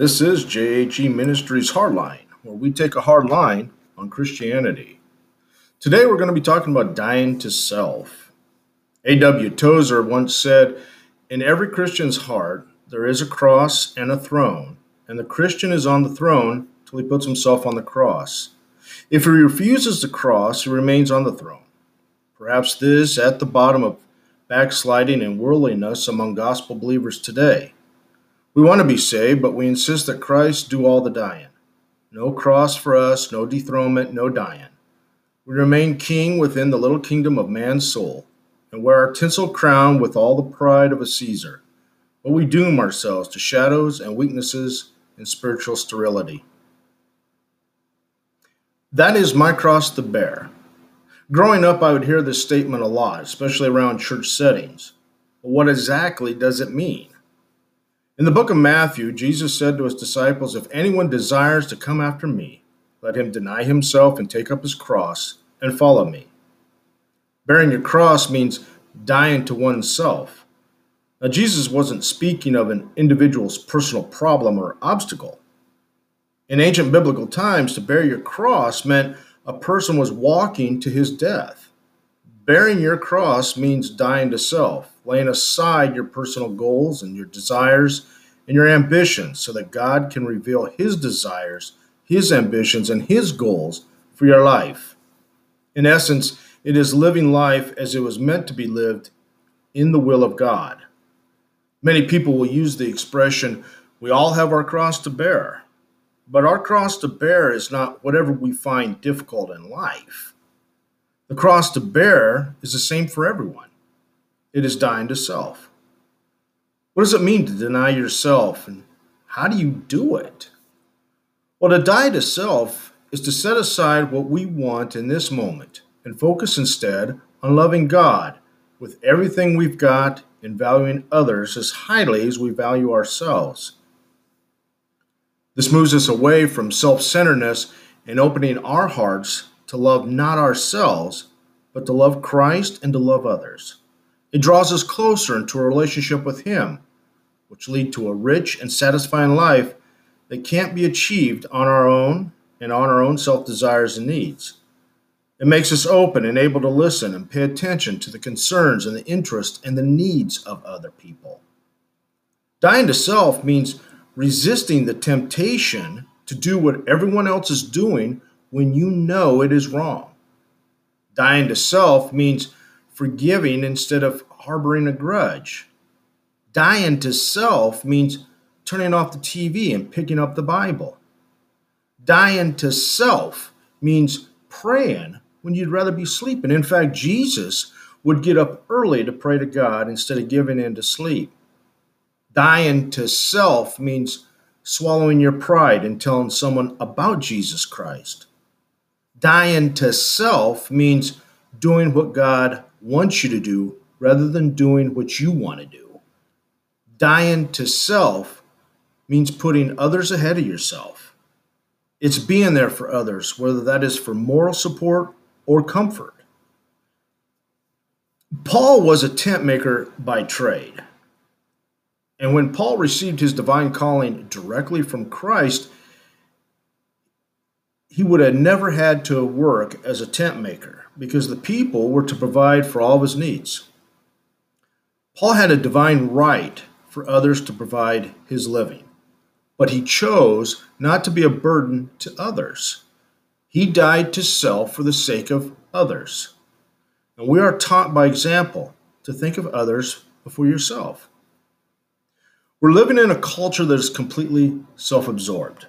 This is JHE Ministries Hardline, where we take a hard line on Christianity. Today we're going to be talking about dying to self. A.W. Tozer once said, In every Christian's heart, there is a cross and a throne, and the Christian is on the throne till he puts himself on the cross. If he refuses the cross, he remains on the throne. Perhaps this at the bottom of backsliding and worldliness among gospel believers today. We want to be saved, but we insist that Christ do all the dying. No cross for us, no dethronement, no dying. We remain king within the little kingdom of man's soul, and wear our tinsel crown with all the pride of a Caesar. But we doom ourselves to shadows and weaknesses and spiritual sterility. That is my cross to bear. Growing up, I would hear this statement a lot, especially around church settings. But what exactly does it mean? In the book of Matthew, Jesus said to his disciples, If anyone desires to come after me, let him deny himself and take up his cross and follow me. Bearing your cross means dying to oneself. Now, Jesus wasn't speaking of an individual's personal problem or obstacle. In ancient biblical times, to bear your cross meant a person was walking to his death. Bearing your cross means dying to self, laying aside your personal goals and your desires and your ambitions so that God can reveal His desires, His ambitions, and His goals for your life. In essence, it is living life as it was meant to be lived in the will of God. Many people will use the expression, we all have our cross to bear. But our cross to bear is not whatever we find difficult in life. The cross to bear is the same for everyone. It is dying to self. What does it mean to deny yourself, and how do you do it? Well, to die to self is to set aside what we want in this moment and focus instead on loving God with everything we've got and valuing others as highly as we value ourselves. This moves us away from self centeredness and opening our hearts to love not ourselves, but to love Christ and to love others. It draws us closer into a relationship with Him, which lead to a rich and satisfying life that can't be achieved on our own and on our own self desires and needs. It makes us open and able to listen and pay attention to the concerns and the interests and the needs of other people. Dying to self means resisting the temptation to do what everyone else is doing when you know it is wrong. Dying to self means forgiving instead of harboring a grudge. Dying to self means turning off the TV and picking up the Bible. Dying to self means praying when you'd rather be sleeping. In fact, Jesus would get up early to pray to God instead of giving in to sleep. Dying to self means swallowing your pride and telling someone about Jesus Christ. Dying to self means doing what God wants you to do rather than doing what you want to do. Dying to self means putting others ahead of yourself. It's being there for others, whether that is for moral support or comfort. Paul was a tent maker by trade. And when Paul received his divine calling directly from Christ, he would have never had to work as a tent maker because the people were to provide for all of his needs. Paul had a divine right for others to provide his living, but he chose not to be a burden to others. He died to self for the sake of others. And we are taught by example to think of others before yourself. We're living in a culture that is completely self absorbed.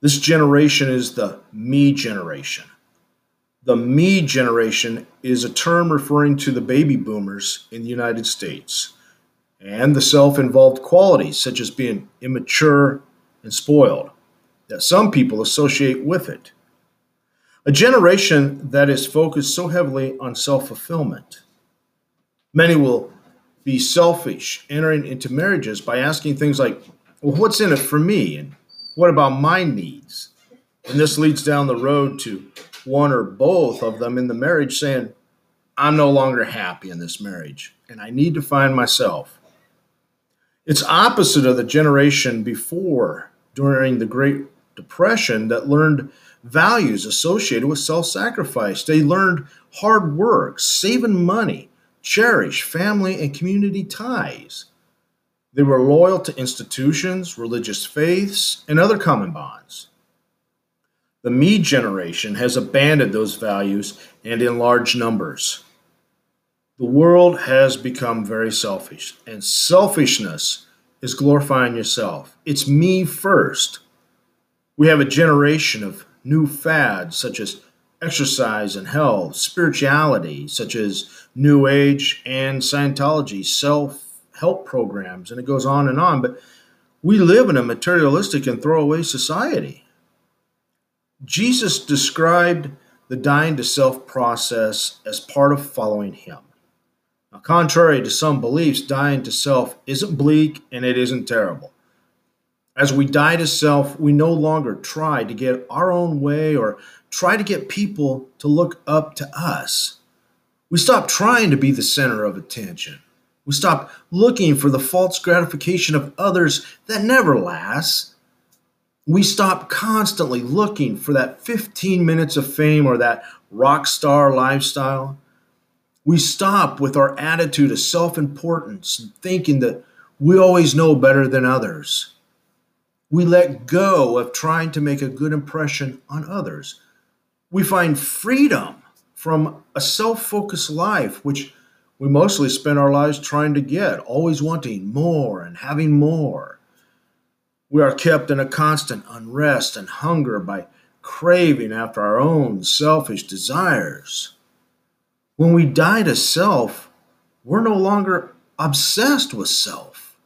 This generation is the me generation. The me generation is a term referring to the baby boomers in the United States and the self involved qualities, such as being immature and spoiled, that some people associate with it. A generation that is focused so heavily on self fulfillment. Many will be selfish entering into marriages by asking things like, Well, what's in it for me? And what about my needs? And this leads down the road to one or both of them in the marriage saying, I'm no longer happy in this marriage and I need to find myself. It's opposite of the generation before during the Great Depression that learned values associated with self sacrifice. They learned hard work, saving money, cherish family and community ties. They were loyal to institutions, religious faiths, and other common bonds. The me generation has abandoned those values and in large numbers. The world has become very selfish, and selfishness is glorifying yourself. It's me first. We have a generation of new fads such as exercise and health, spirituality such as New Age and Scientology, self help programs, and it goes on and on. But we live in a materialistic and throwaway society. Jesus described the dying to self process as part of following him. Now, contrary to some beliefs, dying to self isn't bleak and it isn't terrible. As we die to self, we no longer try to get our own way or try to get people to look up to us. We stop trying to be the center of attention. We stop looking for the false gratification of others that never lasts. We stop constantly looking for that 15 minutes of fame or that rock star lifestyle. We stop with our attitude of self importance and thinking that we always know better than others. We let go of trying to make a good impression on others. We find freedom from a self focused life, which we mostly spend our lives trying to get, always wanting more and having more. We are kept in a constant unrest and hunger by craving after our own selfish desires. When we die to self, we're no longer obsessed with self.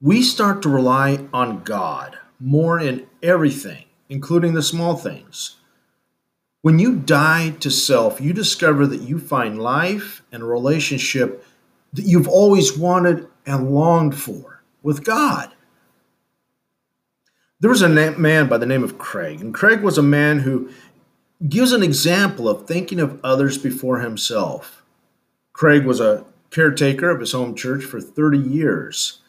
We start to rely on God more in everything, including the small things. When you die to self, you discover that you find life and a relationship that you've always wanted and longed for with God. There was a man by the name of Craig, and Craig was a man who gives an example of thinking of others before himself. Craig was a caretaker of his home church for 30 years.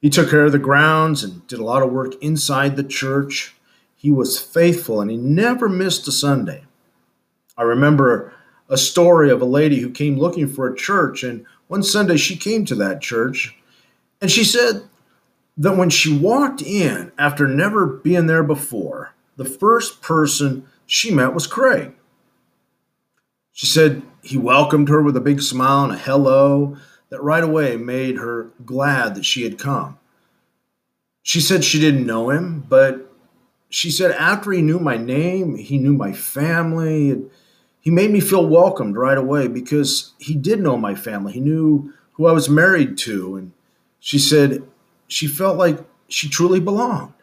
He took care of the grounds and did a lot of work inside the church. He was faithful and he never missed a Sunday. I remember a story of a lady who came looking for a church, and one Sunday she came to that church, and she said that when she walked in after never being there before, the first person she met was Craig. She said he welcomed her with a big smile and a hello that right away made her glad that she had come. She said she didn't know him, but she said after he knew my name, he knew my family. He made me feel welcomed right away because he did know my family. He knew who I was married to. And she said she felt like she truly belonged.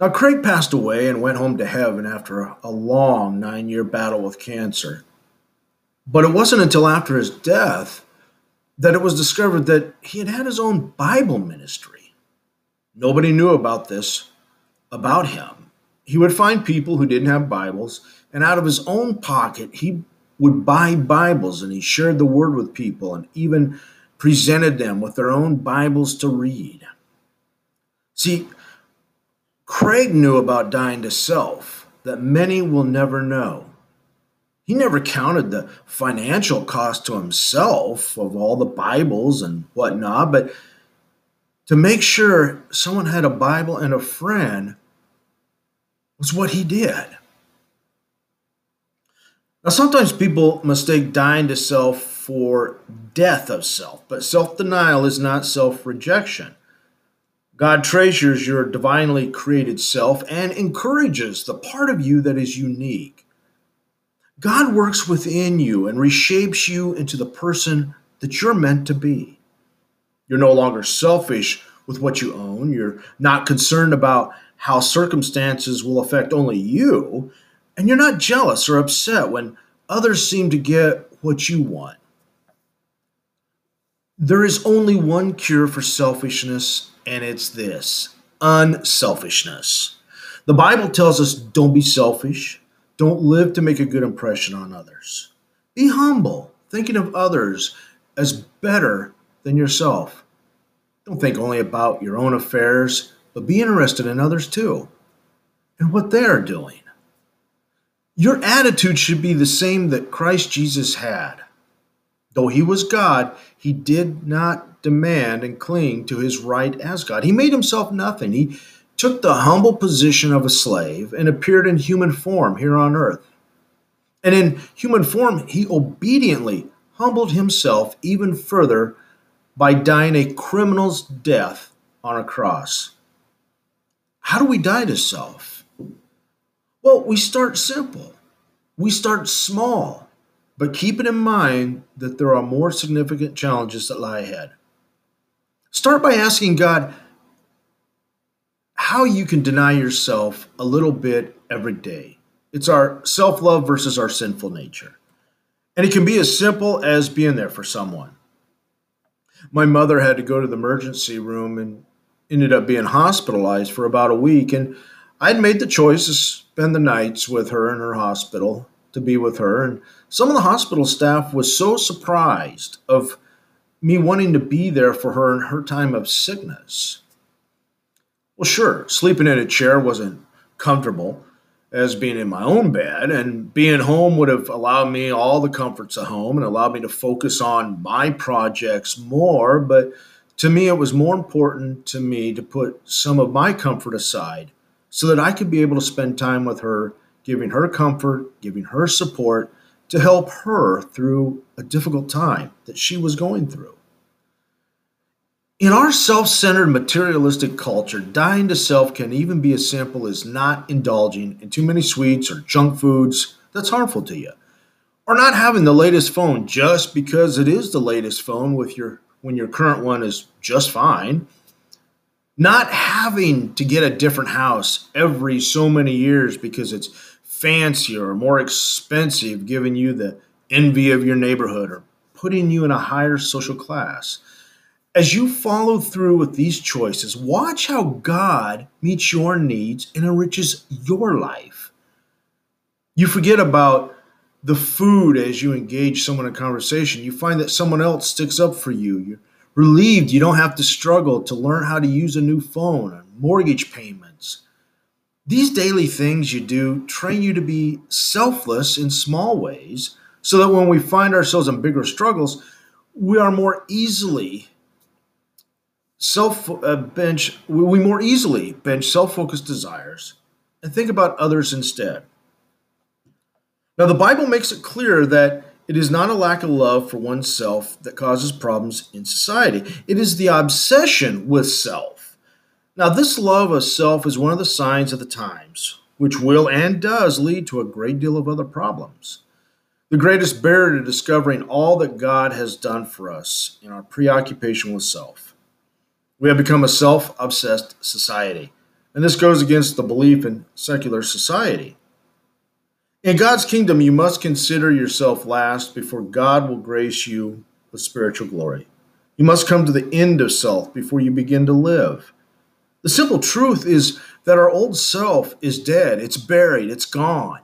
Now, Craig passed away and went home to heaven after a, a long nine year battle with cancer. But it wasn't until after his death that it was discovered that he had had his own Bible ministry. Nobody knew about this about him. He would find people who didn't have Bibles, and out of his own pocket, he would buy Bibles and he shared the word with people and even presented them with their own Bibles to read. See, Craig knew about dying to self that many will never know. He never counted the financial cost to himself of all the Bibles and whatnot, but to make sure someone had a Bible and a friend was what he did. Now, sometimes people mistake dying to self for death of self, but self denial is not self rejection. God treasures your divinely created self and encourages the part of you that is unique. God works within you and reshapes you into the person that you're meant to be. You're no longer selfish with what you own. You're not concerned about how circumstances will affect only you, and you're not jealous or upset when others seem to get what you want. There is only one cure for selfishness, and it's this unselfishness. The Bible tells us don't be selfish, don't live to make a good impression on others. Be humble, thinking of others as better than yourself. Don't think only about your own affairs, but be interested in others too and what they are doing. Your attitude should be the same that Christ Jesus had. Though he was God, he did not demand and cling to his right as God. He made himself nothing. He took the humble position of a slave and appeared in human form here on earth. And in human form, he obediently humbled himself even further by dying a criminal's death on a cross. How do we die to self? Well, we start simple. We start small, but keep it in mind that there are more significant challenges that lie ahead. Start by asking God how you can deny yourself a little bit every day. It's our self love versus our sinful nature. And it can be as simple as being there for someone. My mother had to go to the emergency room and ended up being hospitalized for about a week. And I'd made the choice to spend the nights with her in her hospital to be with her. And some of the hospital staff was so surprised of me wanting to be there for her in her time of sickness. Well, sure, sleeping in a chair wasn't comfortable as being in my own bed, and being home would have allowed me all the comforts of home and allowed me to focus on my projects more. But to me, it was more important to me to put some of my comfort aside so that I could be able to spend time with her, giving her comfort, giving her support to help her through a difficult time that she was going through. In our self centered materialistic culture, dying to self can even be as simple as not indulging in too many sweets or junk foods that's harmful to you, or not having the latest phone just because it is the latest phone with your when your current one is just fine. Not having to get a different house every so many years because it's fancier or more expensive, giving you the envy of your neighborhood or putting you in a higher social class as you follow through with these choices, watch how God meets your needs and enriches your life. You forget about the food as you engage someone in conversation. You find that someone else sticks up for you. You're relieved you don't have to struggle to learn how to use a new phone or mortgage payments. These daily things you do train you to be selfless in small ways so that when we find ourselves in bigger struggles, we are more easily self uh, bench we more easily bench self-focused desires and think about others instead now the bible makes it clear that it is not a lack of love for oneself that causes problems in society. It is the obsession with self. Now this love of self is one of the signs of the times which will and does lead to a great deal of other problems. The greatest barrier to discovering all that god has done for us in our preoccupation with self. We have become a self obsessed society, and this goes against the belief in secular society. In God's kingdom, you must consider yourself last before God will grace you with spiritual glory. You must come to the end of self before you begin to live. The simple truth is that our old self is dead, it's buried, it's gone.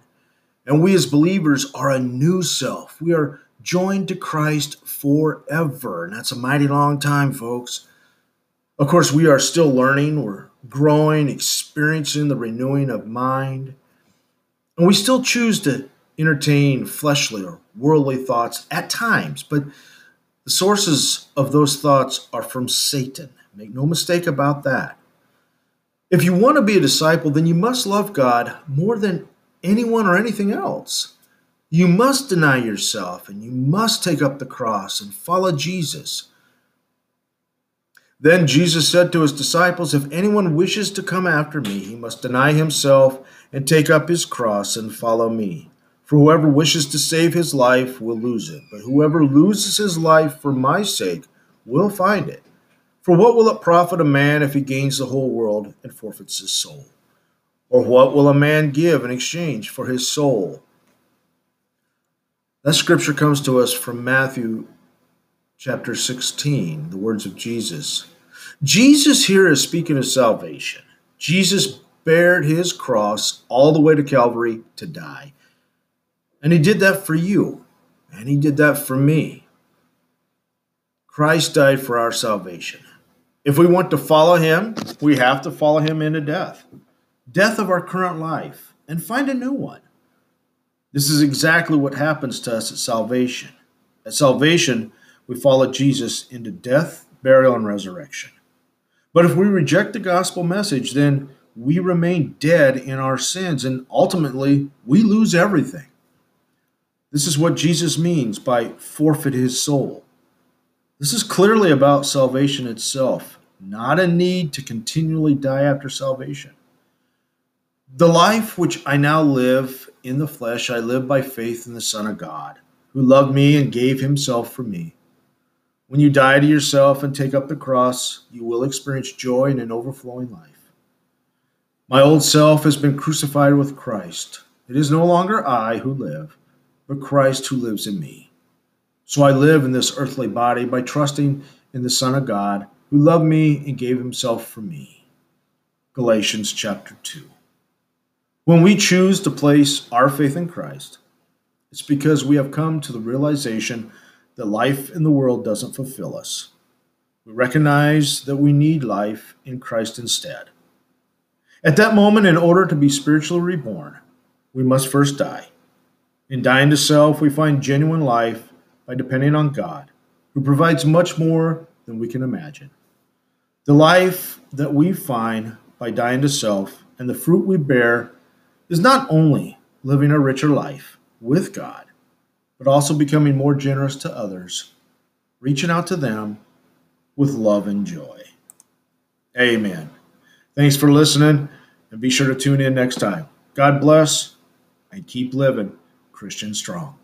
And we as believers are a new self. We are joined to Christ forever. And that's a mighty long time, folks. Of course, we are still learning, we're growing, experiencing the renewing of mind, and we still choose to entertain fleshly or worldly thoughts at times, but the sources of those thoughts are from Satan. Make no mistake about that. If you want to be a disciple, then you must love God more than anyone or anything else. You must deny yourself and you must take up the cross and follow Jesus. Then Jesus said to his disciples, If anyone wishes to come after me, he must deny himself and take up his cross and follow me. For whoever wishes to save his life will lose it, but whoever loses his life for my sake will find it. For what will it profit a man if he gains the whole world and forfeits his soul? Or what will a man give in exchange for his soul? That scripture comes to us from Matthew chapter 16, the words of Jesus. Jesus here is speaking of salvation. Jesus bared his cross all the way to Calvary to die. And he did that for you, and he did that for me. Christ died for our salvation. If we want to follow him, we have to follow him into death death of our current life and find a new one. This is exactly what happens to us at salvation. At salvation, we follow Jesus into death, burial, and resurrection. But if we reject the gospel message, then we remain dead in our sins and ultimately we lose everything. This is what Jesus means by forfeit his soul. This is clearly about salvation itself, not a need to continually die after salvation. The life which I now live in the flesh, I live by faith in the Son of God, who loved me and gave himself for me. When you die to yourself and take up the cross, you will experience joy in an overflowing life. My old self has been crucified with Christ. It is no longer I who live, but Christ who lives in me. So I live in this earthly body by trusting in the Son of God, who loved me and gave himself for me. Galatians chapter 2. When we choose to place our faith in Christ, it's because we have come to the realization that life in the world doesn't fulfill us. We recognize that we need life in Christ instead. At that moment, in order to be spiritually reborn, we must first die. In dying to self, we find genuine life by depending on God, who provides much more than we can imagine. The life that we find by dying to self and the fruit we bear is not only living a richer life with God, but also becoming more generous to others, reaching out to them with love and joy. Amen. Thanks for listening, and be sure to tune in next time. God bless and keep living Christian strong.